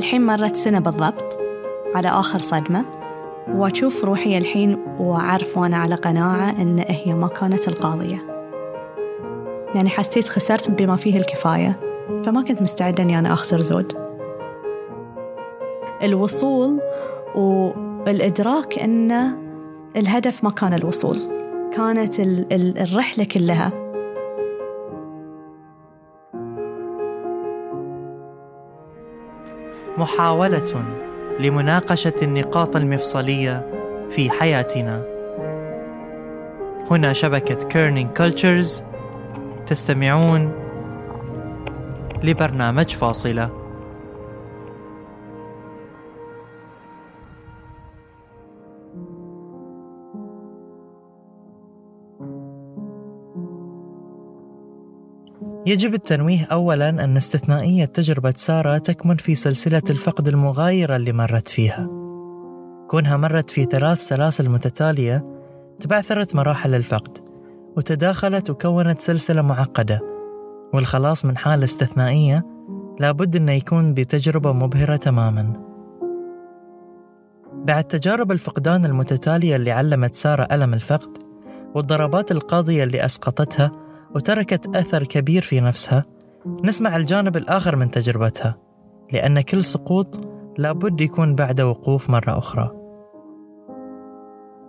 الحين مرت سنة بالضبط. على آخر صدمة. وأشوف روحي الحين وأعرف وأنا على قناعة أن هي ما كانت القاضية. يعني حسيت خسرت بما فيه الكفاية. فما كنت مستعدة أني أنا أخسر زود. الوصول والإدراك أن الهدف ما كان الوصول. كانت الرحلة كلها محاولة لمناقشة النقاط المفصلية في حياتنا. هنا شبكة Kerning Cultures تستمعون لبرنامج فاصلة يجب التنويه أولا أن استثنائية تجربة سارة تكمن في سلسلة الفقد المغايرة اللي مرت فيها. كونها مرت في ثلاث سلاسل متتالية تبعثرت مراحل الفقد وتداخلت وكونت سلسلة معقدة. والخلاص من حالة استثنائية لابد أنه يكون بتجربة مبهرة تماما. بعد تجارب الفقدان المتتالية اللي علمت سارة ألم الفقد والضربات القاضية اللي أسقطتها وتركت أثر كبير في نفسها نسمع الجانب الآخر من تجربتها لأن كل سقوط لابد يكون بعد وقوف مرة أخرى.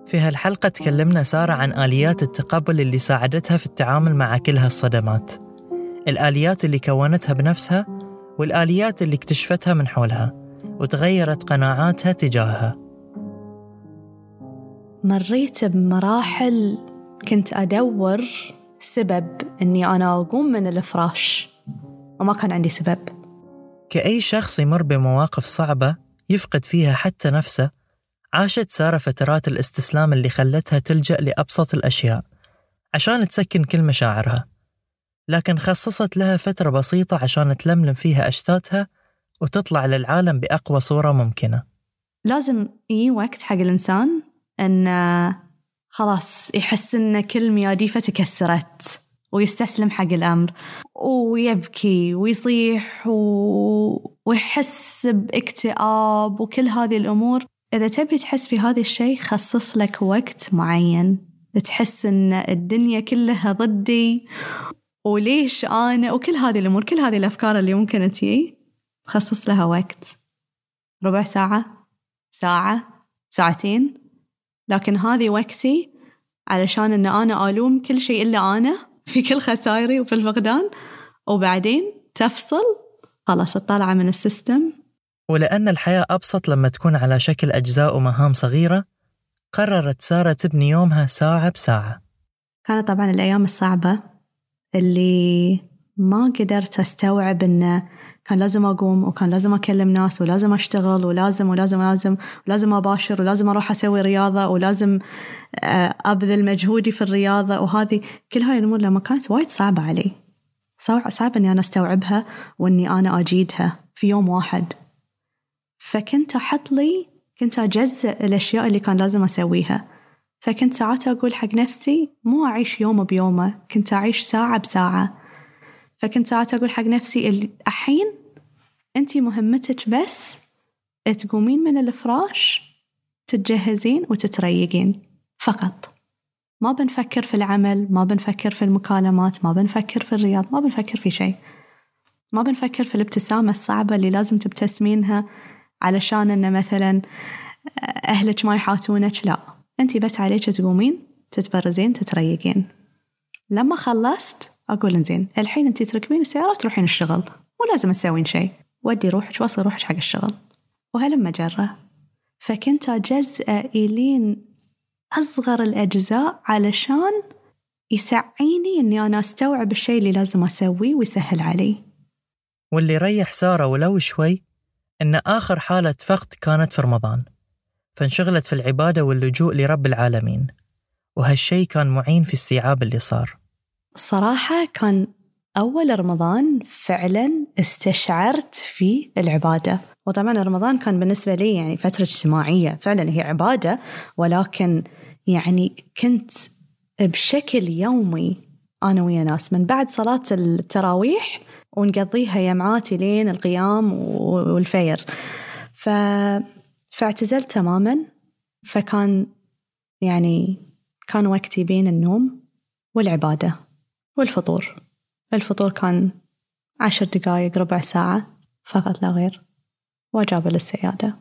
في هالحلقة تكلمنا سارة عن آليات التقبل اللي ساعدتها في التعامل مع كل هالصدمات. الآليات اللي كونتها بنفسها والآليات اللي اكتشفتها من حولها وتغيرت قناعاتها تجاهها. مريت بمراحل كنت أدور سبب أني أنا أقوم من الفراش. وما كان عندي سبب. كأي شخص يمر بمواقف صعبة يفقد فيها حتى نفسه عاشت سارة فترات الاستسلام اللي خلتها تلجأ لأبسط الأشياء عشان تسكن كل مشاعرها. لكن خصصت لها فترة بسيطة عشان تلملم فيها أشتاتها وتطلع للعالم بأقوى صورة ممكنة. لازم يجي وقت حق الإنسان أن خلاص يحس إن كل مياديفه تكسرت ويستسلم حق الأمر ويبكي ويصيح و... ويحس باكتئاب وكل هذه الأمور. إذا تبي تحس في هذا الشيء خصص لك وقت معين. تحس إن الدنيا كلها ضدي وليش أنا وكل هذه الأمور كل هذه الأفكار اللي ممكن تجي خصص لها وقت. ربع ساعة ساعة ساعتين. لكن هذه وقتي علشان إن أنا ألوم كل شيء إلا أنا في كل خسائري وفي الفقدان وبعدين تفصل. خلاص تطلع من السيستم. ولأن الحياة أبسط لما تكون على شكل أجزاء ومهام صغيرة قررت سارة تبني يومها ساعة بساعة. كانت طبعا الأيام الصعبة اللي ما قدرت أستوعب أنه كان لازم أقوم وكان لازم أكلم ناس ولازم أشتغل ولازم ولازم ولازم ولازم أباشر ولازم أروح أسوي رياضة ولازم آه، أبذل مجهودي في الرياضة وهذه كل هاي الأمور لما كانت وايد صعبة علي. صعب إني أنا أستوعبها وإني أنا أجيدها في يوم واحد. فكنت أحط لي كنت أجزء الأشياء اللي كان لازم أسويها. فكنت ساعات أقول حق نفسي مو أعيش يوم بيومه كنت أعيش ساعة بساعة. فكنت ساعات أقول حق نفسي الحين أنت مهمتك بس تقومين من الفراش تتجهزين وتتريقين فقط. ما بنفكر في العمل ما بنفكر في المكالمات ما بنفكر في الرياض ما بنفكر في شيء. ما بنفكر في الابتسامة الصعبة اللي لازم تبتسمينها علشان أن مثلا أهلك ما يحاتونك لا. أنت بس عليك تقومين تتبرزين تتريقين. لما خلصت أقول إنزين الحين أنت تركبين السيارة تروحين الشغل مو لازم تسوين شيء. ودي روحك وصل روحك حق الشغل. وهلم جرة. فكنت أجزأ إلين أصغر الأجزاء علشان يسعيني إني أنا أستوعب الشيء اللي لازم أسويه ويسهل علي. واللي ريح سارة ولو شوي إن آخر حالة فقد كانت في رمضان. فانشغلت في العبادة واللجوء لرب العالمين. وهالشي كان معين في استيعاب اللي صار. الصراحة كان أول رمضان فعلا استشعرت في العبادة. وطبعا رمضان كان بالنسبة لي يعني فترة اجتماعية فعلا هي عبادة. ولكن يعني كنت بشكل يومي أنا ويا ناس. من بعد صلاة التراويح ونقضيها يمعاتي لين القيام والفير. ف... فاعتزلت تماما. فكان يعني كان وقتي بين النوم والعبادة. والفطور. الفطور كان عشر دقايق ربع ساعة فقط لا غير وأجابة للسيادة.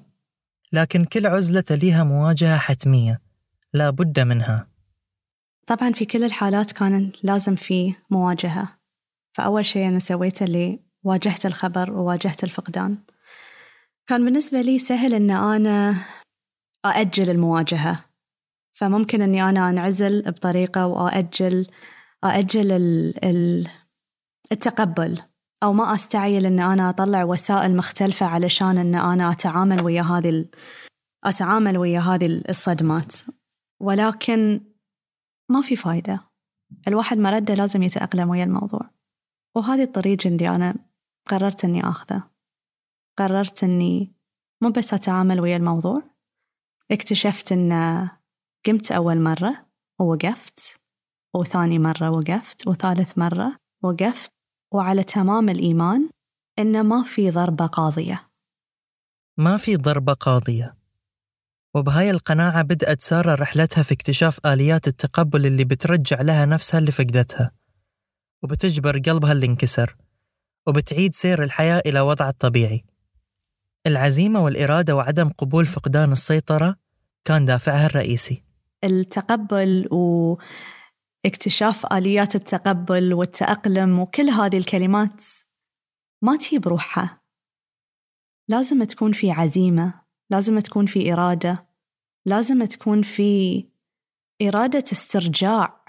لكن كل عزلة ليها مواجهة حتمية لا بد منها. طبعا في كل الحالات كان لازم في مواجهة. فأول شيء أنا سويته اللي واجهت الخبر وواجهت الفقدان. كان بالنسبة لي سهل أن أنا أأجل المواجهة. فممكن أني أنا أنعزل بطريقة وأأجل أأجل التقبل أو ما أستعجل أن أنا أطلع وسائل مختلفة علشان أن أنا أتعامل ويا هذه أتعامل ويا هذه الصدمات. ولكن ما في فايدة. الواحد مرده لازم يتأقلم ويا الموضوع. وهذه الطريقة اللي أنا قررت أني أخذه قررت أني مو بس أتعامل ويا الموضوع. اكتشفت أن قمت أول مرة ووقفت. وثاني مرة وقفت وثالث مرة وقفت وعلى تمام الإيمان إن ما في ضربة قاضية. ما في ضربة قاضية. وبهاي القناعة بدأت سارة رحلتها في اكتشاف آليات التقبل اللي بترجع لها نفسها اللي فقدتها. وبتجبر قلبها اللي انكسر وبتعيد سير الحياة إلى وضعها الطبيعي. العزيمة والإرادة وعدم قبول فقدان السيطرة كان دافعها الرئيسي. التقبل واكتشاف آليات التقبل والتأقلم وكل هذه الكلمات ما تجي بروحها لازم تكون في عزيمة لازم تكون في إرادة لازم تكون في إرادة استرجاع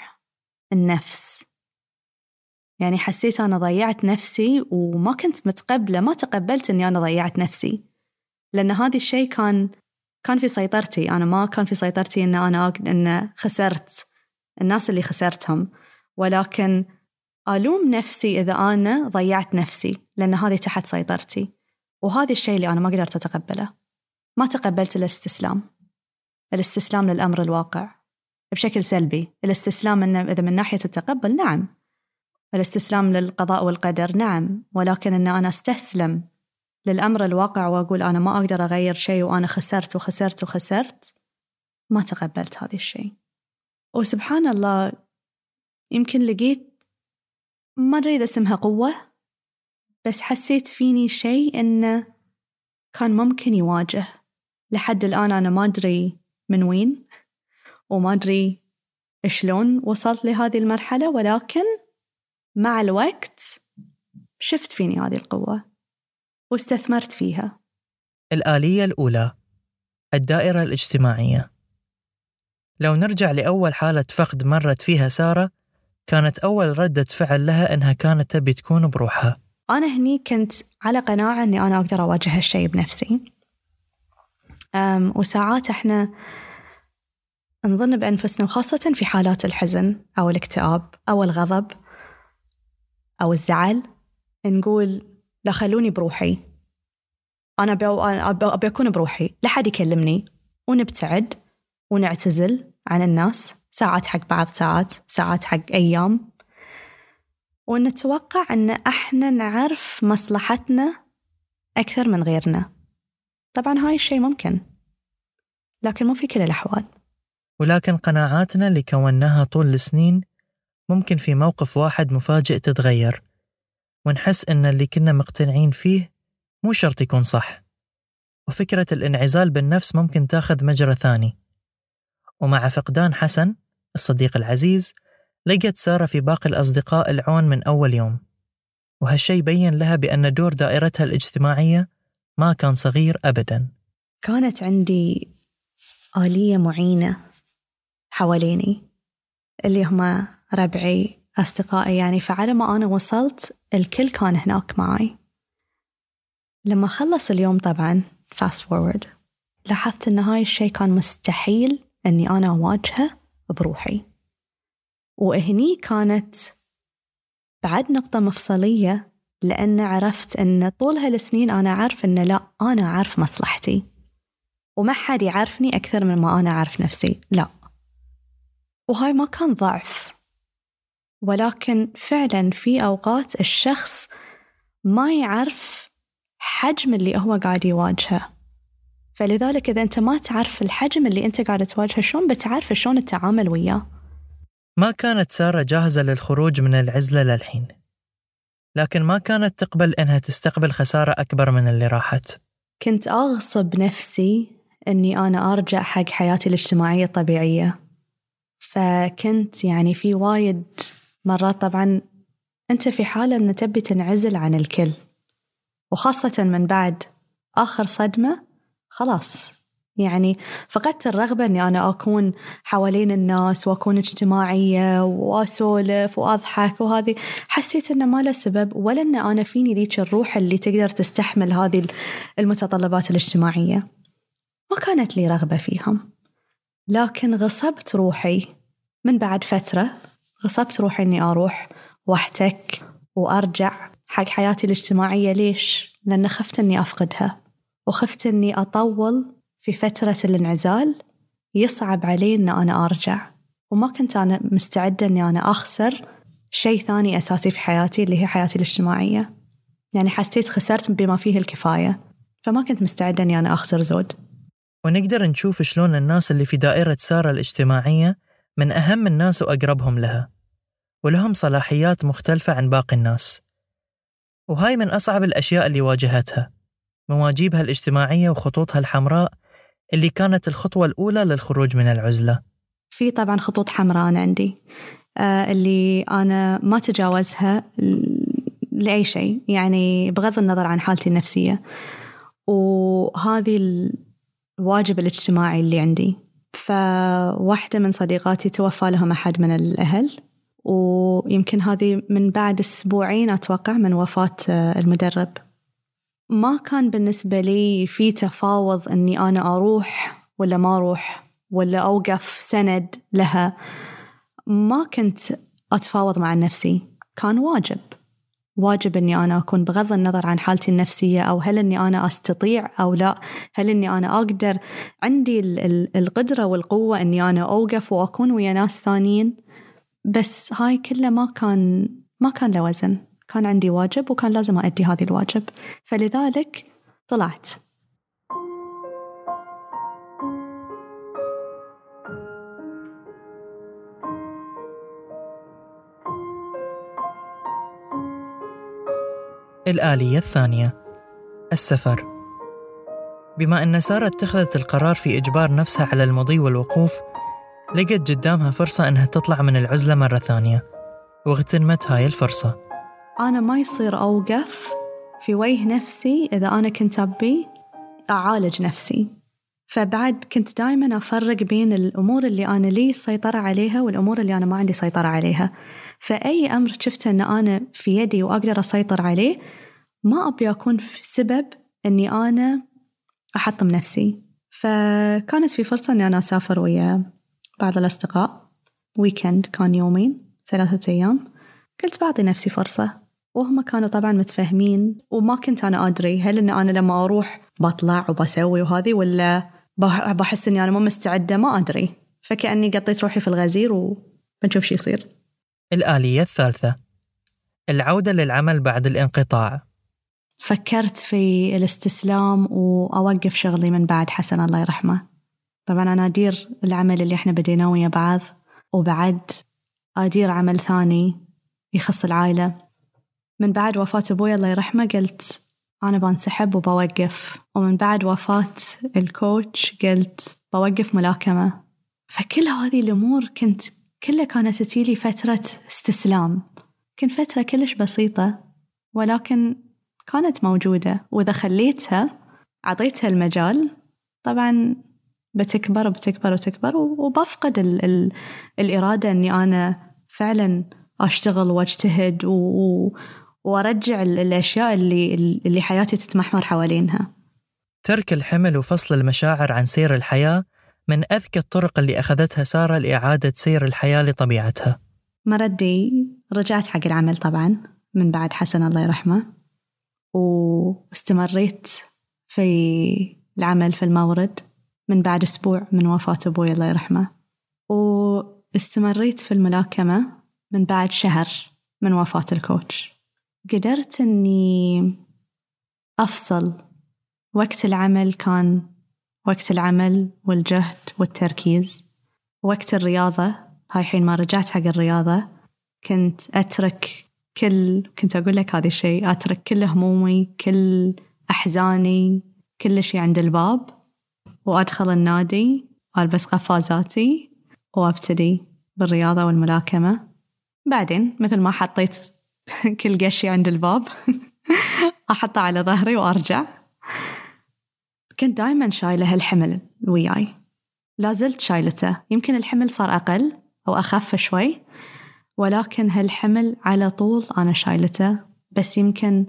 النفس. يعني حسيت أنا ضيعت نفسي وما كنت متقبلة ما تقبلت إني أنا ضيعت نفسي. لأن هذا الشيء كان كان في سيطرتي. أنا ما كان في سيطرتي إن أنا إن خسرت. الناس اللي خسرتهم. ولكن ألوم نفسي إذا أنا ضيعت نفسي لأن هذه تحت سيطرتي. وهذا الشيء اللي أنا ما قدرت أتقبله. ما تقبلت الاستسلام. الاستسلام للأمر الواقع. بشكل سلبي. الاستسلام من إذا من ناحية التقبل نعم. الاستسلام للقضاء والقدر نعم. ولكن أن أنا أستسلم للأمر الواقع وأقول أنا ما أقدر أغير شيء وأنا خسرت وخسرت وخسرت ما تقبلت هذا الشيء. وسبحان الله يمكن لقيت ما أدري إذا اسمها قوة بس حسيت فيني شيء إنه كان ممكن يواجه. لحد الآن أنا ما أدري من وين وما أدري شلون وصلت لهذه المرحلة ولكن مع الوقت شفت فيني هذه القوة واستثمرت فيها. الآلية الأولى الدائرة الاجتماعية. لو نرجع لأول حالة فقد مرت فيها سارة كانت أول ردة فعل لها أنها كانت تبي تكون بروحها. أنا هني كنت على قناعة أني أنا أقدر أواجه هالشيء بنفسي. أم وساعات إحنا نظن بأنفسنا وخاصة في حالات الحزن أو الاكتئاب أو الغضب أو الزعل نقول لا خلوني بروحي. أنا أبي أكون بروحي. لا حد يكلمني. ونبتعد ونعتزل. عن الناس ساعات حق بعض ساعات ساعات حق أيام. ونتوقع أن إحنا نعرف مصلحتنا أكثر من غيرنا. طبعا هاي الشيء ممكن لكن مو في كل الأحوال. ولكن قناعاتنا اللي كوناها طول السنين ممكن في موقف واحد مفاجئ تتغير. ونحس إن اللي كنا مقتنعين فيه مو شرط يكون صح. وفكرة الانعزال بالنفس ممكن تاخذ مجرى ثاني. ومع فقدان حسن الصديق العزيز لقت سارة في باقي الأصدقاء العون من أول يوم. وهالشي بين لها بأن دور دائرتها الاجتماعية ما كان صغير أبدا. كانت عندي آلية معينة حواليني اللي هم ربعي أصدقائي. يعني فعلى ما أنا وصلت الكل كان هناك معي. لما خلص اليوم طبعا fast forward لاحظت أن هاي الشيء كان مستحيل أني أنا أواجهه بروحي. وهني كانت بعد نقطة مفصلية لأن عرفت أن طول هالسنين أنا أعرف أن لا أنا أعرف مصلحتي. وما حد يعرفني أكثر من ما أنا أعرف نفسي لا. وهاي ما كان ضعف. ولكن فعلا في أوقات الشخص ما يعرف حجم اللي هو قاعد يواجهه. فلذلك إذا أنت ما تعرف الحجم اللي أنت قاعد تواجهه شلون بتعرف شلون التعامل وياه؟ ما كانت سارة جاهزة للخروج من العزلة للحين. لكن ما كانت تقبل إنها تستقبل خسارة أكبر من اللي راحت. كنت أغصب نفسي أني أنا أرجع حق حياتي الاجتماعية الطبيعية. فكنت يعني في وايد مرات طبعا أنت في حالة أن تبي تنعزل عن الكل. وخاصة من بعد آخر صدمة خلاص. يعني فقدت الرغبة أني أنا أكون حوالين الناس وأكون اجتماعية وأسولف وأضحك وهذه. حسيت أنه ما له سبب ولا أن أنا فيني ذيك الروح اللي تقدر تستحمل هذه المتطلبات الاجتماعية. ما كانت لي رغبة فيهم. لكن غصبت روحي من بعد فترة غصبت روحي أني أروح وأحتك وأرجع حق حياتي الاجتماعية. ليش؟ لأن خفت أني أفقدها. وخفت أني أطول في فترة الانعزال يصعب علي أن أنا أرجع وما كنت أنا مستعدة أني أنا أخسر شيء ثاني أساسي في حياتي اللي هي حياتي الاجتماعية. يعني حسيت خسرت بما فيه الكفاية فما كنت مستعدة أني أنا أخسر زود. ونقدر نشوف شلون الناس اللي في دائرة سارة الاجتماعية من أهم الناس وأقربهم لها ولهم صلاحيات مختلفة عن باقي الناس. وهاي من أصعب الأشياء اللي واجهتها. مواجيبها الاجتماعية وخطوطها الحمراء اللي كانت الخطوة الأولى للخروج من العزلة. في طبعا خطوط حمراء أنا عندي آه اللي أنا ما تجاوزها لأي شيء يعني بغض النظر عن حالتي النفسية. وهذه الواجب الاجتماعي اللي عندي. فواحدة من صديقاتي توفى لهم أحد من الأهل ويمكن هذه من بعد أسبوعين أتوقع من وفاة آه، المدرب. ما كان بالنسبة لي في تفاوض أني أنا أروح ولا ما أروح ولا أوقف سند لها. ما كنت أتفاوض مع نفسي. كان واجب. واجب أني أنا أكون بغض النظر عن حالتي النفسية أو هل أني أنا أستطيع أو لا. هل أني أنا أقدر. عندي القدرة والقوة أني أنا أوقف وأكون ويا ناس ثانيين. بس هاي كلها ما كان ما كان له وزن. كان عندي واجب وكان لازم أؤدي هذه الواجب. فلذلك طلعت. الآلية الثانية. السفر. بما أن سارة اتخذت القرار في إجبار نفسها على المضي والوقوف لقت قدامها فرصة أنها تطلع من العزلة مرة ثانية واغتنمت هاي الفرصة. أنا ما يصير أوقف في وجه نفسي إذا أنا كنت أبي أعالج نفسي. فبعد كنت دائما أفرق بين الأمور اللي أنا لي سيطرة عليها والأمور اللي أنا ما عندي سيطرة عليها. فأي أمر شفته أن أنا في يدي وأقدر أسيطر عليه ما أبي أكون في سبب أني أنا أحطم نفسي. فكانت في فرصة أني أنا أسافر ويا بعض الأصدقاء. ويكند كان يومين ثلاثة أيام. قلت بعطي نفسي فرصة. وهم كانوا طبعا متفاهمين وما كنت أنا أدري هل أن أنا لما أروح بطلع وبسوي وهذه ولا بحس أني أنا مو مستعدة ما أدري. فكأني قطيت روحي في الغزير وبنشوف شو يصير. الآلية الثالثة. العودة للعمل بعد الانقطاع. فكرت في الاستسلام وأوقف شغلي من بعد حسن الله يرحمه. طبعا أنا أدير العمل اللي إحنا بديناه ويا بعض وبعد أدير عمل ثاني يخص العائلة. من بعد وفاة أبوي الله يرحمه قلت أنا بنسحب وبوقف. ومن بعد وفاة الكوتش قلت بوقف ملاكمة. فكل هذه الأمور كنت كلها كانت تجيلي فترة استسلام. كنت فترة كلش بسيطة ولكن كانت موجودة. وإذا خليتها أعطيتها المجال. طبعا بتكبر وبتكبر وتكبر وبفقد ال ال الإرادة أني أنا فعلا أشتغل وأجتهد و وأرجع الأشياء اللي اللي حياتي تتمحور حوالينها. ترك الحمل وفصل المشاعر عن سير الحياة من أذكى الطرق اللي أخذتها سارة لإعادة سير الحياة لطبيعتها. مردي رجعت حق العمل طبعا من بعد حسن الله يرحمه واستمريت في العمل في المورد من بعد أسبوع من وفاة أبوي الله يرحمه واستمريت في الملاكمة من بعد شهر من وفاة الكوتش قدرت إني أفصل. وقت العمل كان وقت العمل والجهد والتركيز. وقت الرياضة هاي حين ما رجعت حق الرياضة كنت أترك كل كنت أقول لك هذا الشيء أترك كل همومي كل أحزاني كل شيء عند الباب وأدخل النادي وألبس قفازاتي وأبتدي بالرياضة والملاكمة. بعدين مثل ما حطيت كل قشي عند الباب. أحطه على ظهري وأرجع. كنت دايما شايلة هالحمل وياي. لا زلت شايلته. يمكن الحمل صار أقل أو أخف شوي ولكن هالحمل على طول أنا شايلته. بس يمكن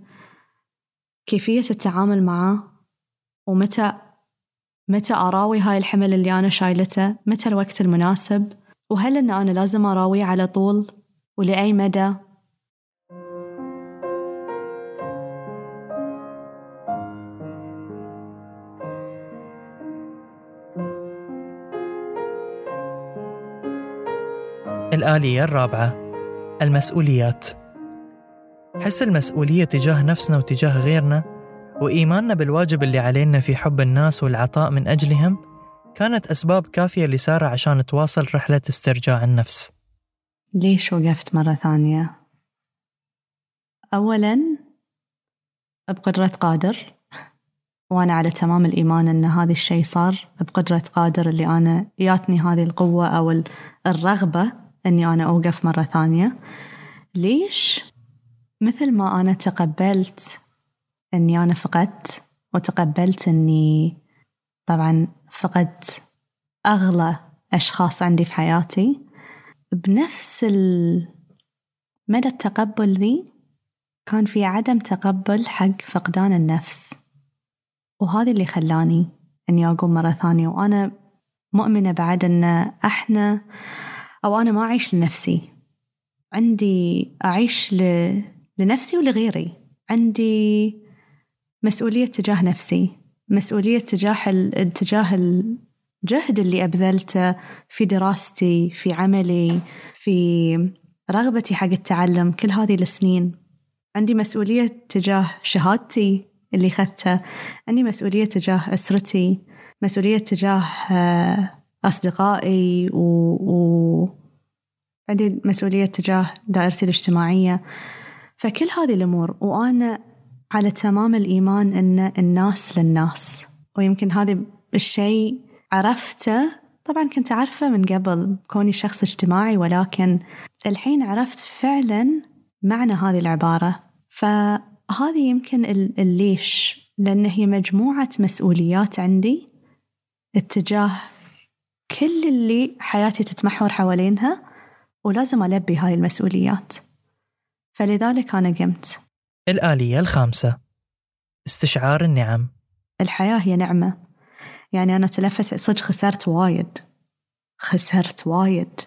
كيفية التعامل معه ومتى متى أراوي هاي الحمل اللي أنا شايلته؟ متى الوقت المناسب؟ وهل أن أنا لازم أراويه على طول؟ ولأي مدى؟ الآلية الرابعة المسؤوليات حس المسؤولية تجاه نفسنا وتجاه غيرنا وإيماننا بالواجب اللي علينا في حب الناس والعطاء من أجلهم كانت أسباب كافية لسارة عشان تواصل رحلة استرجاع النفس ليش وقفت مرة ثانية؟ أولاً بقدرة قادر وأنا على تمام الإيمان أن هذا الشيء صار بقدرة قادر اللي أنا ياتني هذه القوة أو الرغبة أني أنا أوقف مرة ثانية ليش؟ مثل ما أنا تقبلت أني أنا فقدت وتقبلت أني طبعا فقدت أغلى أشخاص عندي في حياتي بنفس مدى التقبل ذي كان في عدم تقبل حق فقدان النفس وهذا اللي خلاني أني أقوم مرة ثانية وأنا مؤمنة بعد أن إحنا أو أنا ما أعيش لنفسي. عندي أعيش ل... لنفسي ولغيري. عندي مسؤولية تجاه نفسي. مسؤولية تجاه ال... تجاه الجهد اللي أبذلته في دراستي في عملي في رغبتي حق التعلم كل هذه السنين. عندي مسؤولية تجاه شهادتي اللي أخذتها عندي مسؤولية تجاه أسرتي. مسؤولية تجاه آه، أصدقائي و... و... عندي مسؤولية تجاه دائرتي الاجتماعية. فكل هذه الأمور وأنا على تمام الإيمان أن الناس للناس. ويمكن هذا الشيء عرفته طبعا كنت أعرفه من قبل كوني شخص اجتماعي ولكن الحين عرفت فعلا معنى هذه العبارة. فهذه يمكن الليش لأن هي مجموعة مسؤوليات عندي اتجاه كل اللي حياتي تتمحور حوالينها ولازم ألبي هاي المسؤوليات. فلذلك أنا قمت. الآلية الخامسة. استشعار النعم. الحياة هي نعمة. يعني أنا تلفت صدق خسرت وايد. خسرت وايد.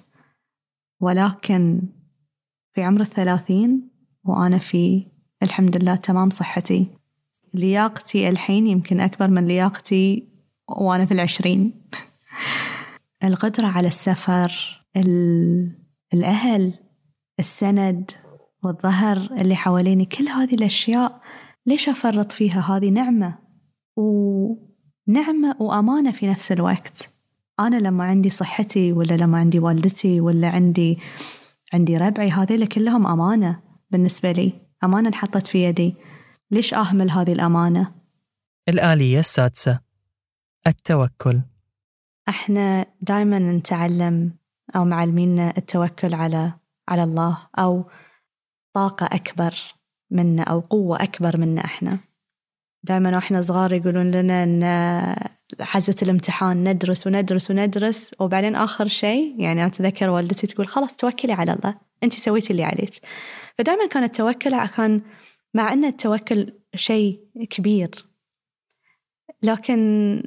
ولكن في عمر الثلاثين وأنا في الحمد لله تمام صحتي لياقتي الحين يمكن أكبر من لياقتي وأنا في العشرين. القدرة على السفر الأهل السند والظهر اللي حواليني كل هذه الأشياء ليش أفرط فيها؟ هذه نعمة ونعمة وأمانة في نفس الوقت. أنا لما عندي صحتي ولا لما عندي والدتي ولا عندي عندي ربعي هذيلا كلهم أمانة بالنسبة لي. أمانة انحطت في يدي. ليش أهمل هذه الأمانة؟ الآلية السادسة التوكل. إحنا دائما نتعلم أو معلمينا التوكل على على الله أو طاقة أكبر منا أو قوة أكبر منا إحنا. دائما وإحنا صغار يقولون لنا إن حزة الامتحان ندرس وندرس وندرس وبعدين آخر شيء يعني أتذكر والدتي تقول خلاص توكلي على الله أنت سويتي اللي عليك. فدائما كان التوكل كان مع أن التوكل شيء كبير لكن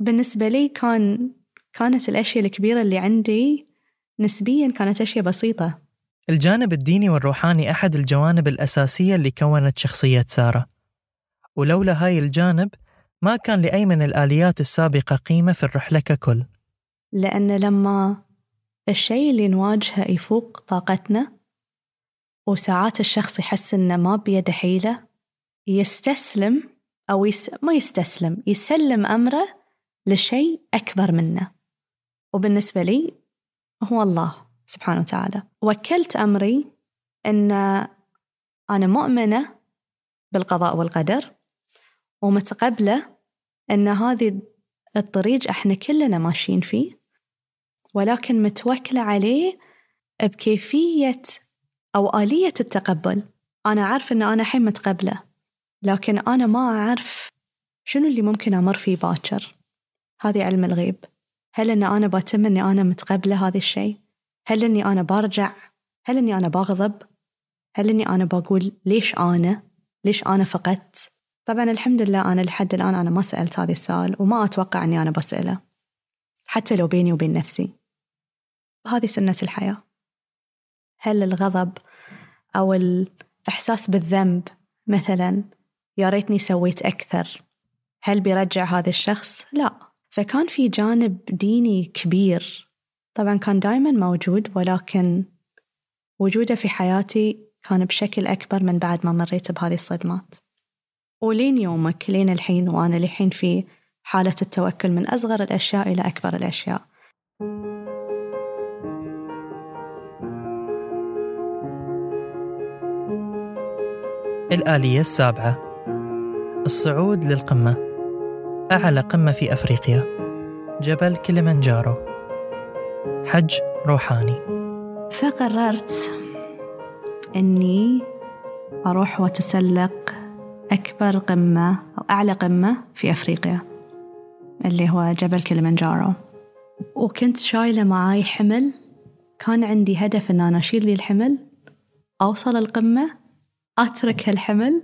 بالنسبة لي كان كانت الأشياء الكبيرة اللي عندي نسبيا كانت أشياء بسيطة. الجانب الديني والروحاني أحد الجوانب الأساسية اللي كونت شخصية سارة. ولولا هاي الجانب ما كان لأي من الآليات السابقة قيمة في الرحلة ككل. لأن لما الشيء اللي نواجهه يفوق طاقتنا وساعات الشخص يحس إنه ما بيده حيلة يستسلم أو يس... ما يستسلم يسلم أمره لشيء أكبر منه. وبالنسبة لي هو الله سبحانه وتعالى. وكلت أمري أن أنا مؤمنة بالقضاء والقدر ومتقبلة أن هذه الطريق إحنا كلنا ماشيين فيه ولكن متوكلة عليه بكيفية أو آلية التقبل. أنا عارف أن أنا حين متقبلة لكن أنا ما أعرف شنو اللي ممكن أمر فيه باكر. هذه علم الغيب. هل أن أنا بتم أني أنا متقبلة هذا الشيء؟ هل أني أنا برجع هل أني أنا بغضب؟ هل أني أنا بقول ليش أنا؟ ليش أنا فقدت؟ طبعا الحمد لله أنا لحد الآن أنا ما سألت هذا السؤال وما أتوقع أني أنا بسأله حتى لو بيني وبين نفسي. هذه سنة الحياة. هل الغضب أو الإحساس بالذنب مثلا يا ريتني سويت أكثر هل بيرجع هذا الشخص؟ لا. فكان في جانب ديني كبير. طبعا كان دائما موجود ولكن وجوده في حياتي كان بشكل أكبر من بعد ما مريت بهذه الصدمات. ولين يومك لين الحين وأنا لحين في حالة التوكل من أصغر الأشياء إلى أكبر الأشياء. الآلية السابعة الصعود للقمة. أعلى قمة في أفريقيا. جبل كليمنجارو. حج روحاني. فقررت أني أروح وأتسلق أكبر قمة أو أعلى قمة في أفريقيا اللي هو جبل كليمنجارو. وكنت شايلة معاي حمل. كان عندي هدف أن أنا أشيل لي الحمل أوصل القمة أترك هالحمل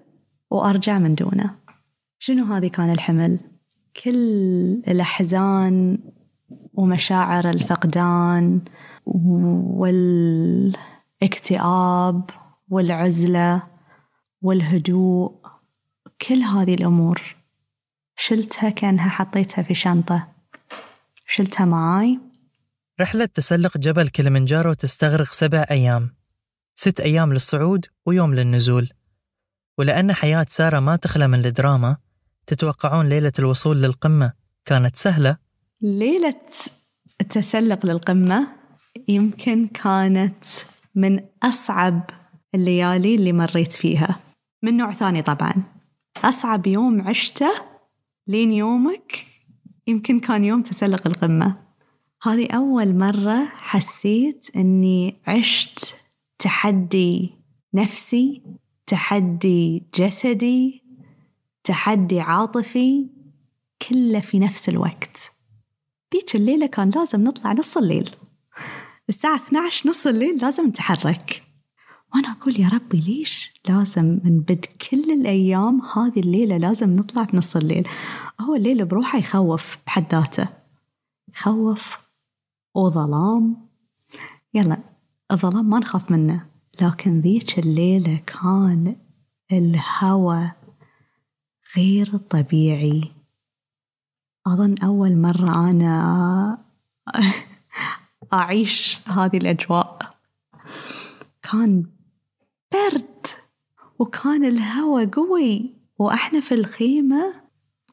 وأرجع من دونه. شنو هذه كان الحمل؟ كل الأحزان ومشاعر الفقدان والاكتئاب والعزلة والهدوء كل هذه الأمور. شلتها كأنها حطيتها في شنطة. شلتها معاي. رحلة تسلق جبل كليمنجارو تستغرق سبع أيام. ست أيام للصعود ويوم للنزول. ولأن حياة سارة ما تخلى من الدراما تتوقعون ليلة الوصول للقمة كانت سهلة؟ ليلة التسلق للقمة يمكن كانت من أصعب الليالي اللي مريت فيها. من نوع ثاني طبعا. أصعب يوم عشته لين يومك يمكن كان يوم تسلق القمة. هذه أول مرة حسيت أني عشت تحدي نفسي تحدي جسدي تحدي عاطفي كله في نفس الوقت. ذيك الليلة كان لازم نطلع نص الليل. الساعة 12 نص الليل لازم نتحرك. وأنا أقول يا ربي ليش لازم من بد كل الأيام هذه الليلة لازم نطلع في نص الليل؟ هو الليل بروحه يخوف بحد ذاته. يخوف وظلام. يلا الظلام ما نخاف منه لكن ذيك الليلة كان الهوى. غير طبيعي. أظن أول مرة أنا أعيش هذه الأجواء. كان برد وكان الهواء قوي وإحنا في الخيمة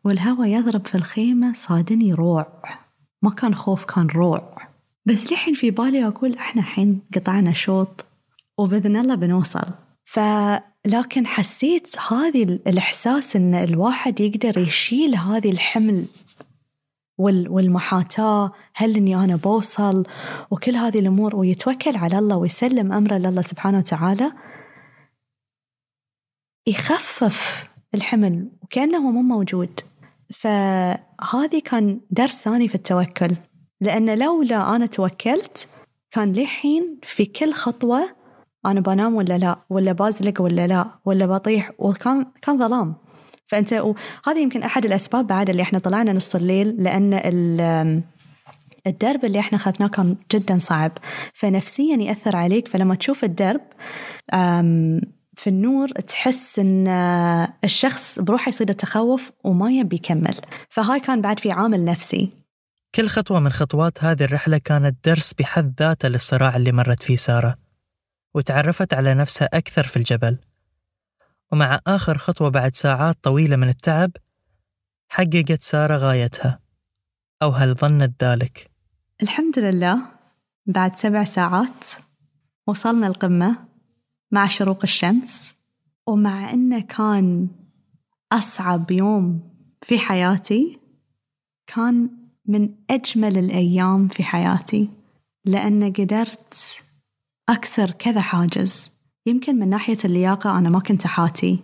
والهواء يضرب في الخيمة صادني روع. ما كان خوف كان روع. بس لحين في بالي أقول إحنا حين قطعنا شوط وبإذن الله بنوصل. فلكن حسيت هذه الإحساس إن الواحد يقدر يشيل هذه الحمل والمحاتاة هل إني أنا بوصل؟ وكل هذه الأمور ويتوكل على الله ويسلم أمره لله سبحانه وتعالى يخفف الحمل وكأنه مو موجود. فهذه كان درس ثاني في التوكل لأن لولا أنا توكلت كان لحين في كل خطوة أنا بنام ولا لا؟ ولا بازلق ولا لا؟ ولا بطيح؟ وكان كان ظلام. فأنت وهذا يمكن أحد الأسباب بعد اللي إحنا طلعنا نص الليل لأن الدرب اللي إحنا أخذناه كان جدا صعب. فنفسيا يأثر عليك. فلما تشوف الدرب في النور تحس إن الشخص بروحه يصير التخوف وما يبي يكمل. فهاي كان بعد في عامل نفسي. كل خطوة من خطوات هذه الرحلة كانت درس بحد ذاته للصراع اللي مرت فيه سارة. وتعرفت على نفسها أكثر في الجبل ومع آخر خطوة بعد ساعات طويلة من التعب حققت سارة غايتها أو هل ظنت ذلك؟ الحمد لله بعد سبع ساعات وصلنا القمة مع شروق الشمس ومع أنه كان أصعب يوم في حياتي كان من أجمل الأيام في حياتي لأن قدرت أكسر كذا حاجز. يمكن من ناحية اللياقة أنا ما كنت حاتي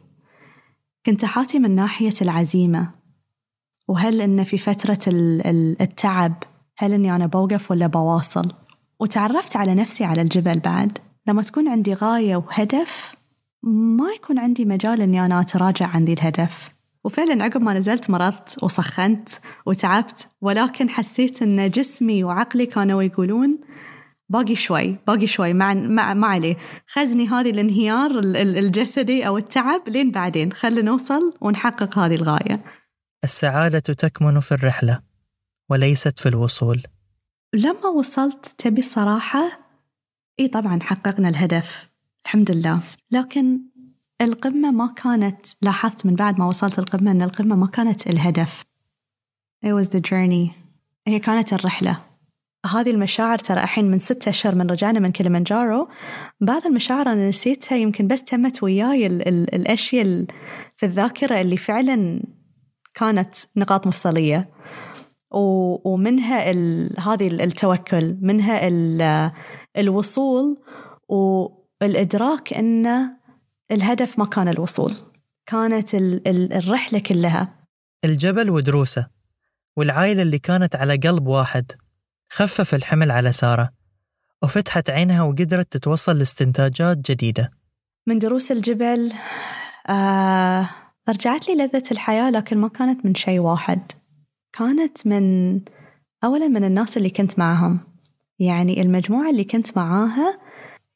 كنت حاتي من ناحية العزيمة. وهل إن في فترة التعب هل إني أنا بوقف ولا بواصل؟ وتعرفت على نفسي على الجبل بعد. لما تكون عندي غاية وهدف ما يكون عندي مجال إني أنا أتراجع عن ذي الهدف. وفعلا عقب ما نزلت مرضت وسخنت وتعبت ولكن حسيت إن جسمي وعقلي كانوا يقولون باقي شوي باقي شوي مع مع ما عليه. خزني هذه الانهيار الجسدي أو التعب لين بعدين. خلينا نوصل ونحقق هذه الغاية. السعادة تكمن في الرحلة وليست في الوصول. لما وصلت تبي الصراحه إي طبعا حققنا الهدف الحمد لله. لكن القمة ما كانت لاحظت من بعد ما وصلت القمة أن القمة ما كانت الهدف. It was the journey. هي كانت الرحلة. هذه المشاعر ترى الحين من ستة أشهر من رجعنا من كليمنجارو. بعض المشاعر أنا نسيتها يمكن بس تمت وياي ال ال الأشياء في الذاكرة اللي فعلا كانت نقاط مفصلية. ومنها هذه التوكل منها الوصول والإدراك أن الهدف ما كان الوصول كانت الرحلة كلها. الجبل ودروسه والعائلة اللي كانت على قلب واحد. خفف الحمل على سارة وفتحت عينها وقدرت تتوصل لاستنتاجات جديدة. من دروس الجبل آه رجعت لي لذة الحياة لكن ما كانت من شيء واحد. كانت من أولا من الناس اللي كنت معهم. يعني المجموعة اللي كنت معاها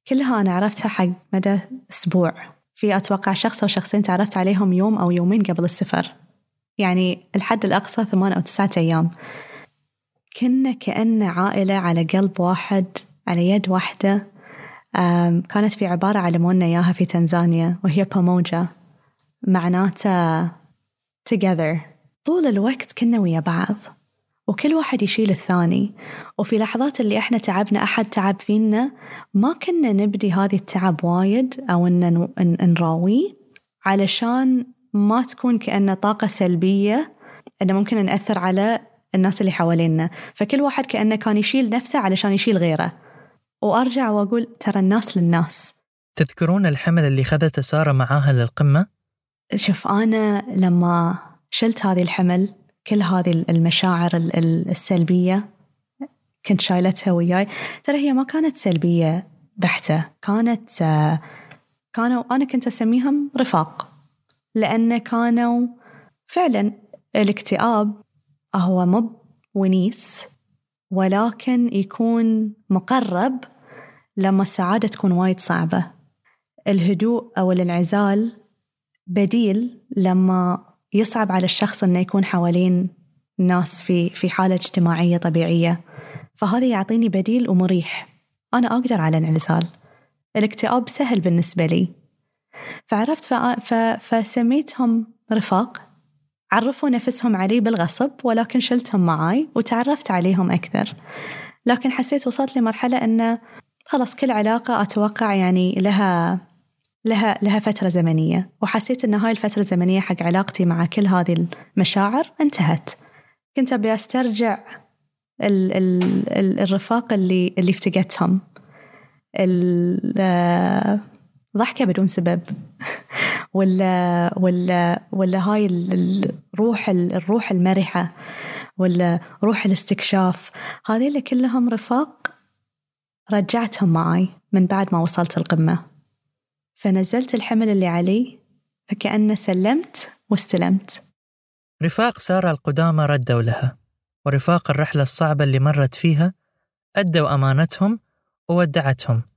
كلها أنا عرفتها حق مدى أسبوع. في أتوقع شخص أو شخصين تعرفت عليهم يوم أو يومين قبل السفر. يعني الحد الأقصى ثمان أو تسعة أيام. كنا كأن عائلة على قلب واحد على يد واحدة. كانت في عبارة علمونا إياها في تنزانيا وهي باموجا معناته together. طول الوقت كنا ويا بعض وكل واحد يشيل الثاني. وفي لحظات اللي إحنا تعبنا أحد تعب فينا. ما كنا نبدي هذه التعب وايد أو إن نراويه علشان ما تكون كأنه طاقة سلبية. إنه ممكن نأثر على الناس اللي حوالينا. فكل واحد كأنه كان يشيل نفسه علشان يشيل غيره. وأرجع وأقول ترى الناس للناس. تذكرون الحمل اللي خذته سارة معاها للقمة؟ شوف أنا لما شلت هذه الحمل كل هذه المشاعر السلبية كنت شايلتها وياي. ترى هي ما كانت سلبية بحتة كانت كانوا أنا كنت أسميهم رفاق. لأن كانوا فعلا الاكتئاب هو مو ونيس ولكن يكون مقرب لما السعادة تكون وايد صعبة. الهدوء أو الانعزال بديل لما يصعب على الشخص إنه يكون حوالين ناس في في حالة اجتماعية طبيعية. فهذا يعطيني بديل ومريح. أنا أقدر على الانعزال. الاكتئاب سهل بالنسبة لي. فعرفت. فسميتهم رفاق. عرفوا نفسهم علي بالغصب ولكن شلتهم معاي وتعرفت عليهم أكثر. لكن حسيت وصلت لمرحلة أنه خلاص كل علاقة أتوقع يعني لها لها لها فترة زمنية. وحسيت أن هاي الفترة الزمنية حق علاقتي مع كل هذه المشاعر انتهت. كنت أبي أسترجع ال ال ال الرفاق اللي اللي افتقدتهم. الضحكة بدون سبب. ولا ولا ولا هاي الروح الروح المرحة ولا روح الاستكشاف. هذيل كلهم رفاق رجعتهم معي من بعد ما وصلت القمة. فنزلت الحمل اللي علي فكأن سلمت واستلمت. رفاق سارة القدامى ردوا لها ورفاق الرحلة الصعبة اللي مرت فيها أدوا أمانتهم وودعتهم.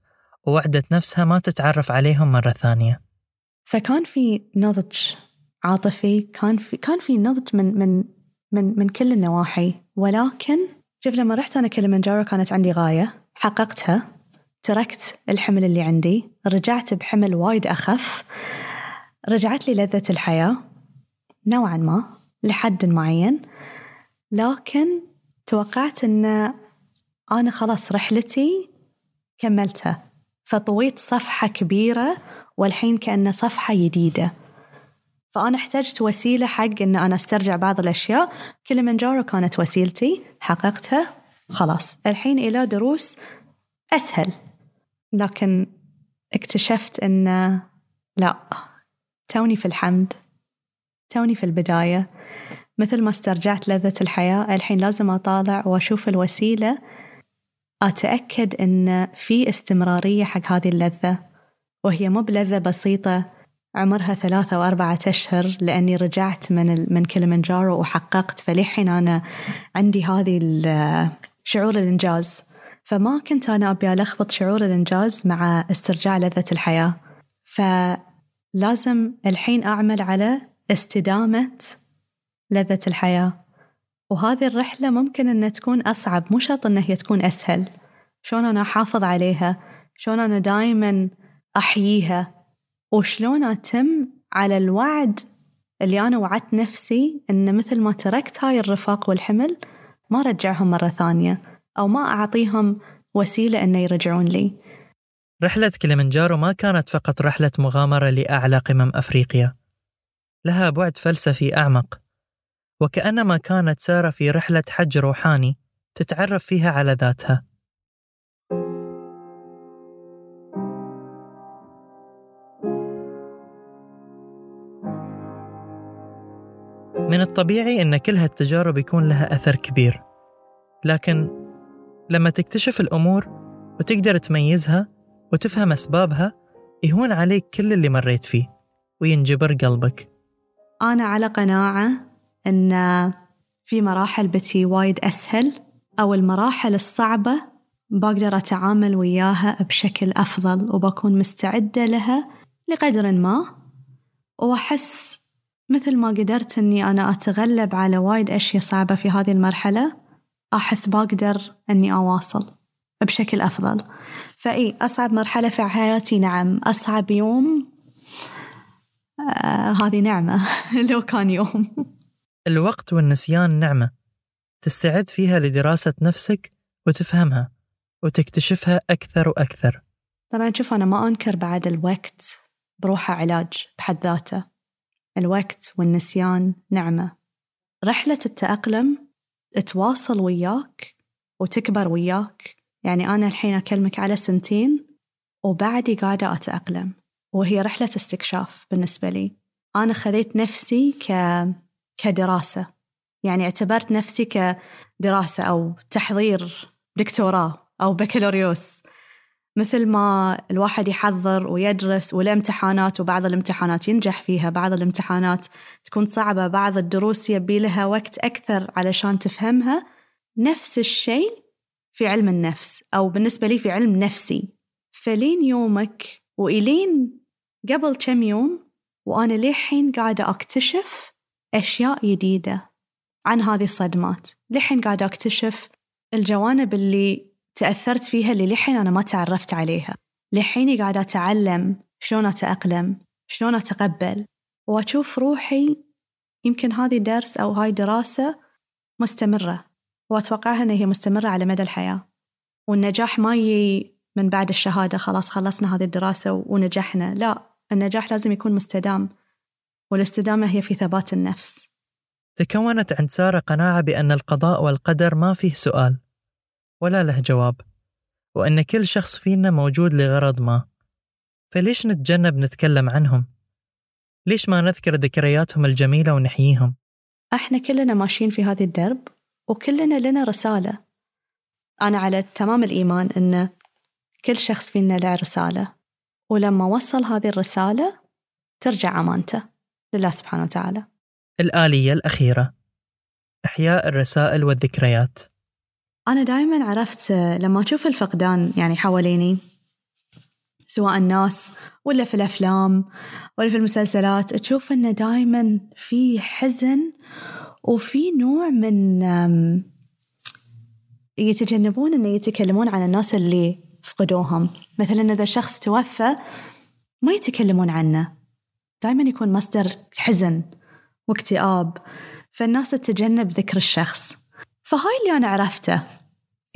ووعدت نفسها ما تتعرف عليهم مرة ثانية. فكان في نضج عاطفي كان في كان في نضج من من من من كل النواحي. ولكن شوف لما رحت أنا كلمنجارو كانت عندي غاية. حققتها تركت الحمل اللي عندي رجعت بحمل وايد أخف رجعت لي لذة الحياة نوعا ما لحد معين. لكن توقعت أن أنا خلاص رحلتي كملتها. فطويت صفحة كبيرة والحين كأنه صفحة جديدة. فأنا احتجت وسيلة حق أن أنا أسترجع بعض الأشياء. كليمنجارو كانت وسيلتي حققتها خلاص. الحين إلى دروس أسهل. لكن اكتشفت أن لا توني في الحمد توني في البداية. مثل ما استرجعت لذة الحياة الحين لازم أطالع وأشوف الوسيلة أتأكد أن في استمرارية حق هذه اللذة وهي مو بلذة بسيطة. عمرها ثلاثة وأربعة أشهر لأني رجعت من من كليمنجارو وحققت فلحين أنا عندي هذه شعور الإنجاز. فما كنت أنا أبي ألخبط شعور الإنجاز مع استرجاع لذة الحياة. فلازم الحين أعمل على استدامة لذة الحياة. وهذه الرحلة ممكن أنها تكون أصعب مو شرط أنها هي تكون أسهل. شلون أنا أحافظ عليها؟ شلون أنا دايما أحييها؟ وشلون أتم على الوعد اللي أنا وعدت نفسي أن مثل ما تركت هاي الرفاق والحمل ما رجعهم مرة ثانية أو ما أعطيهم وسيلة أن يرجعون لي. رحلة كليمنجارو ما كانت فقط رحلة مغامرة لأعلى قمم أفريقيا. لها بعد فلسفي أعمق. وكأنما كانت سارة في رحلة حج روحاني تتعرف فيها على ذاتها. من الطبيعي أن كل هالتجارب يكون لها أثر كبير لكن لما تكتشف الأمور وتقدر تميزها وتفهم أسبابها يهون عليك كل اللي مريت فيه وينجبر قلبك. أنا على قناعة أن في مراحل بتي وايد أسهل أو المراحل الصعبة بقدر أتعامل وياها بشكل أفضل وبكون مستعدة لها لقدر ما. وأحس مثل ما قدرت أني أنا أتغلب على وايد أشياء صعبة في هذه المرحلة أحس بقدر أني أواصل بشكل أفضل. فإي أصعب مرحلة في حياتي نعم. أصعب يوم آه هذه نعمة لو كان يوم. الوقت والنسيان نعمة تستعد فيها لدراسة نفسك وتفهمها وتكتشفها أكثر وأكثر. طبعا شوف أنا ما أنكر بعد الوقت بروحه علاج بحد ذاته. الوقت والنسيان نعمة. رحلة التأقلم تواصل وياك وتكبر وياك. يعني أنا الحين أكلمك على سنتين وبعدي قاعدة أتأقلم. وهي رحلة استكشاف بالنسبة لي. أنا خذيت نفسي ك... كدراسة. يعني اعتبرت نفسي كدراسة أو تحضير دكتوراه أو بكالوريوس. مثل ما الواحد يحضر ويدرس والامتحانات وبعض الامتحانات ينجح فيها بعض الامتحانات تكون صعبة بعض الدروس يبي لها وقت أكثر علشان تفهمها. نفس الشيء في علم النفس أو بالنسبة لي في علم نفسي. فلين يومك وإلين قبل كم يوم وأنا للحين قاعدة أكتشف أشياء جديدة عن هذه الصدمات. للحين قاعدة أكتشف الجوانب اللي تأثرت فيها اللي للحين أنا ما تعرفت عليها. لحيني قاعدة أتعلم شلون أتأقلم شلون أتقبل وأشوف روحي يمكن هذه درس أو هاي دراسة مستمرة وأتوقعها أن هي مستمرة على مدى الحياة. والنجاح ما يجي من بعد الشهادة خلاص خلصنا هذه الدراسة ونجحنا. لا النجاح لازم يكون مستدام. والاستدامة هي في ثبات النفس. تكونت عند سارة قناعة بأن القضاء والقدر ما فيه سؤال. ولا له جواب. وأن كل شخص فينا موجود لغرض ما. فليش نتجنب نتكلم عنهم؟ ليش ما نذكر ذكرياتهم الجميلة ونحييهم؟ إحنا كلنا ماشيين في هذه الدرب وكلنا لنا رسالة. أنا على تمام الإيمان أن كل شخص فينا له رسالة. ولما وصل هذه الرسالة ترجع أمانته. لله سبحانه وتعالى. الآلية الأخيرة. إحياء الرسائل والذكريات. أنا دائما عرفت لما أشوف الفقدان يعني حواليني سواء الناس ولا في الأفلام ولا في المسلسلات تشوف أنه دائما في حزن وفي نوع من يتجنبون أن يتكلمون عن الناس اللي فقدوهم. مثلا إذا شخص توفى ما يتكلمون عنه. دائما يكون مصدر حزن واكتئاب فالناس تتجنب ذكر الشخص. فهاي اللي أنا عرفته.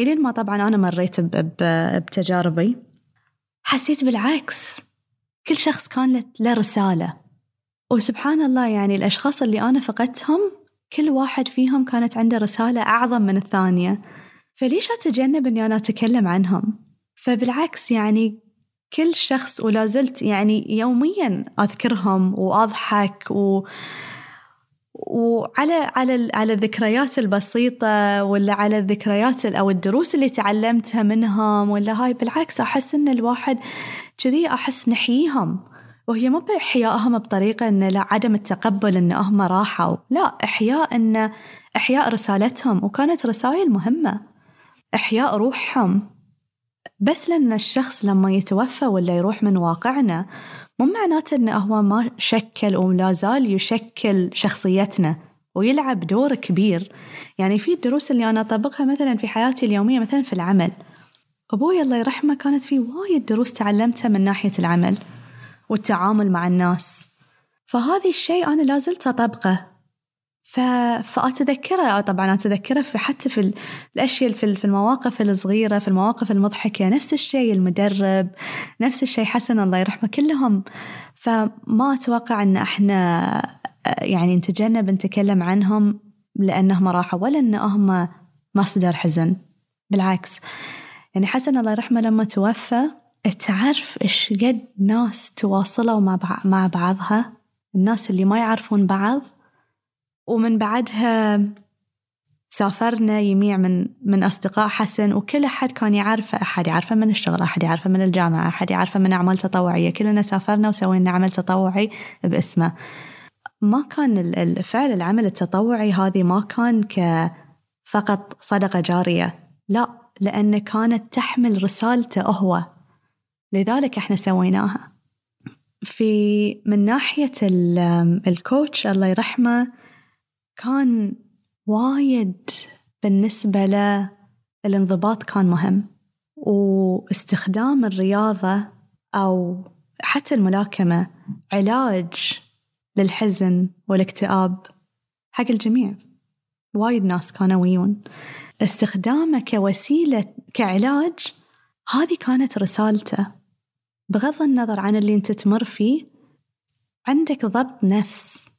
إلين ما طبعا أنا مريت بتجاربي حسيت بالعكس. كل شخص كان له رسالة. وسبحان الله يعني الأشخاص اللي أنا فقدتهم كل واحد فيهم كانت عنده رسالة أعظم من الثانية. فليش أتجنب أني أنا أتكلم عنهم؟ فبالعكس يعني كل شخص ولا زلت يعني يوميا أذكرهم وأضحك و وعلى على على الذكريات البسيطة ولا على الذكريات أو الدروس اللي تعلمتها منهم ولا هاي بالعكس أحس إن الواحد كذي أحس نحييهم. وهي مو بإحيائهم بطريقة إن لا عدم التقبل إن هم راحوا. لا إحياء إن إحياء رسالتهم. وكانت رسائل مهمة. إحياء روحهم. بس لأن الشخص لما يتوفى ولا يروح من واقعنا مو معناته إنه هو ما شكل ولا زال يشكل شخصيتنا ويلعب دور كبير. يعني في الدروس اللي أنا أطبقها مثلا في حياتي اليومية مثلا في العمل. أبوي الله يرحمه كانت في وايد دروس تعلمتها من ناحية العمل والتعامل مع الناس. فهذا الشيء أنا لازلت أطبقه. ف... فأتذكره طبعا أتذكره في حتى في الأشياء في المواقف الصغيرة في المواقف المضحكة نفس الشيء المدرب نفس الشيء حسن الله يرحمه كلهم. فما أتوقع أن إحنا يعني نتجنب نتكلم عنهم لأنهم راحوا ولا أن هم مصدر حزن. بالعكس. يعني حسن الله يرحمه لما توفى تعرف إيش قد ناس تواصلوا مع بعضها؟ الناس اللي ما يعرفون بعض ومن بعدها سافرنا يميع من من أصدقاء حسن وكل أحد كان يعرفه أحد يعرفه من الشغل أحد يعرفه من الجامعة أحد يعرفه من أعمال تطوعية. كلنا سافرنا وسوينا عمل تطوعي باسمه. ما كان الفعل العمل التطوعي هذه ما كان كفقط صدقة جارية. لا لأن كانت تحمل رسالته هو. لذلك إحنا سويناها. في من ناحية الكوتش الله يرحمه كان وايد بالنسبة له الانضباط كان مهم واستخدام الرياضة أو حتى الملاكمة علاج للحزن والاكتئاب حق الجميع. وايد ناس كانوا ويون. استخدامه كوسيلة كعلاج هذه كانت رسالته. بغض النظر عن اللي انت تمر فيه عندك ضبط نفس.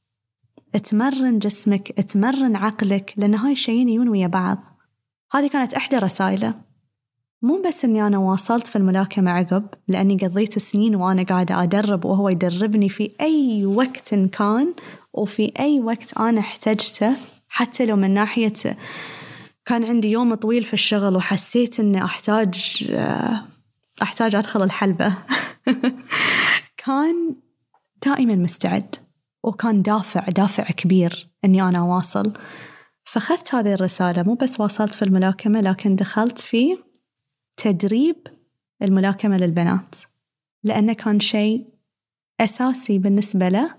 تمرن جسمك تمرن عقلك لأن هاي الشيئين يجون ويا بعض. هذه كانت إحدى رسائله. مو بس إني أنا واصلت في الملاكمة عقب لأني قضيت سنين وأنا قاعدة أدرب وهو يدربني في أي وقت كان وفي أي وقت أنا احتجته حتى لو من ناحية كان عندي يوم طويل في الشغل وحسيت إني أحتاج أحتاج أدخل الحلبة. كان دائما مستعد. وكان دافع دافع كبير إني أنا أواصل فأخذت هذه الرسالة مو بس واصلت في الملاكمة لكن دخلت في تدريب الملاكمة للبنات. لأنه كان شيء أساسي بالنسبة له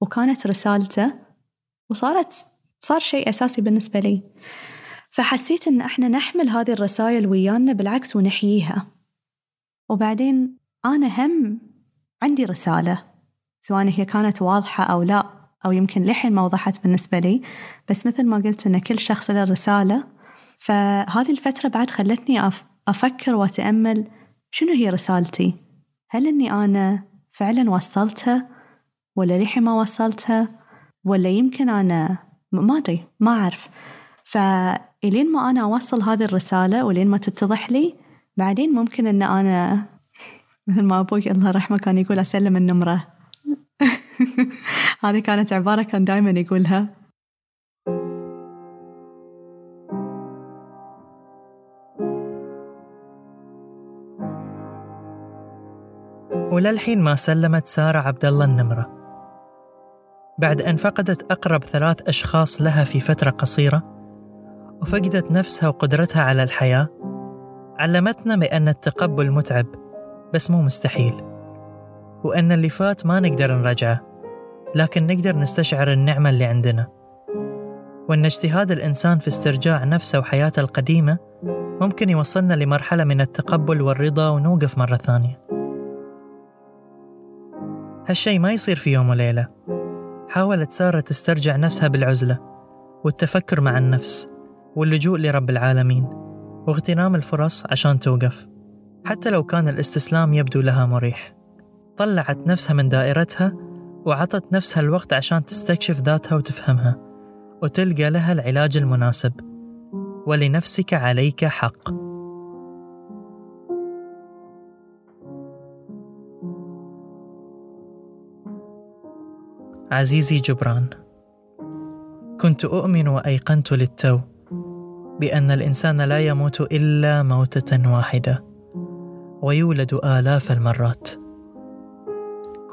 وكانت رسالته وصارت صار شيء أساسي بالنسبة لي. فحسيت إن إحنا نحمل هذه الرسائل ويانا بالعكس ونحييها. وبعدين أنا هم عندي رسالة. سواء هي كانت واضحة أو لا أو يمكن لحين ما وضحت بالنسبة لي بس مثل ما قلت إن كل شخص له رسالة. فهذه الفترة بعد خلتني أفكر وأتأمل شنو هي رسالتي؟ هل أني أنا فعلا وصلتها ولا لحين ما وصلتها ولا يمكن أنا ما أدري ما أعرف. فإلين ما أنا أوصل هذه الرسالة ولين ما تتضح لي بعدين ممكن أن أنا مثل ما أبوي الله يرحمه كان يقول أسلم النمرة. هذه كانت عبارة كان دائما يقولها. وللحين ما سلمت سارة عبد الله النمرة. بعد أن فقدت أقرب ثلاث أشخاص لها في فترة قصيرة وفقدت نفسها وقدرتها على الحياة علمتنا بأن التقبل متعب بس مو مستحيل وأن اللي فات ما نقدر نرجعه لكن نقدر نستشعر النعمة اللي عندنا. وأن اجتهاد الإنسان في استرجاع نفسه وحياته القديمة ممكن يوصلنا لمرحلة من التقبل والرضا ونوقف مرة ثانية. هالشي ما يصير في يوم وليلة. حاولت سارة تسترجع نفسها بالعزلة والتفكر مع النفس واللجوء لرب العالمين واغتنام الفرص عشان توقف. حتى لو كان الاستسلام يبدو لها مريح. طلعت نفسها من دائرتها وعطت نفسها الوقت عشان تستكشف ذاتها وتفهمها وتلقى لها العلاج المناسب. ولنفسك عليك حق. عزيزي جبران كنت أؤمن وأيقنت للتو بأن الإنسان لا يموت إلا موتة واحدة ويولد آلاف المرات.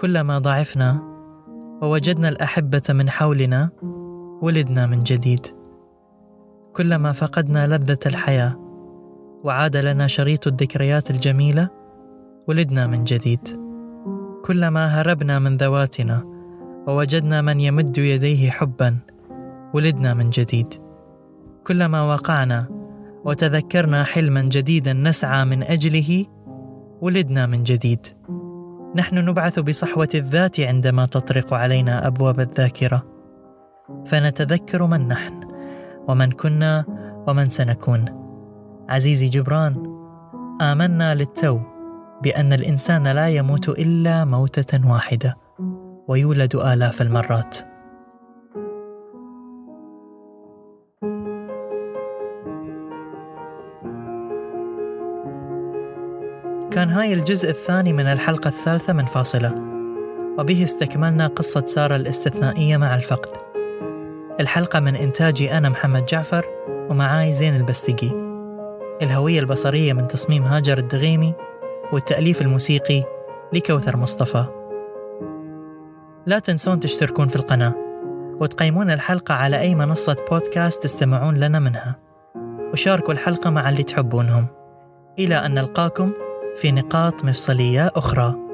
كلما ضعفنا ووجدنا الأحبة من حولنا ولدنا من جديد. كلما فقدنا لذة الحياة وعاد لنا شريط الذكريات الجميلة ولدنا من جديد. كلما هربنا من ذواتنا ووجدنا من يمد يديه حبا ولدنا من جديد. كلما وقعنا وتذكرنا حلما جديدا نسعى من أجله ولدنا من جديد. نحن نبعث بصحوة الذات عندما تطرق علينا أبواب الذاكرة. فنتذكر من نحن ومن كنا ومن سنكون. عزيزي جبران آمنا للتو بأن الإنسان لا يموت إلا موتة واحدة ويولد آلاف المرات. كان هاي الجزء الثاني من الحلقة الثالثة من فاصلة. وبه استكملنا قصة سارة الاستثنائية مع الفقد. الحلقة من إنتاجي أنا محمد جعفر ومعاي زين البستقي. الهوية البصرية من تصميم هاجر الدغيمي والتأليف الموسيقي لكوثر مصطفى. لا تنسون تشتركون في القناة وتقيمون الحلقة على أي منصة بودكاست تستمعون لنا منها. وشاركوا الحلقة مع اللي تحبونهم. إلى أن نلقاكم. في نقاط مفصلية أخرى.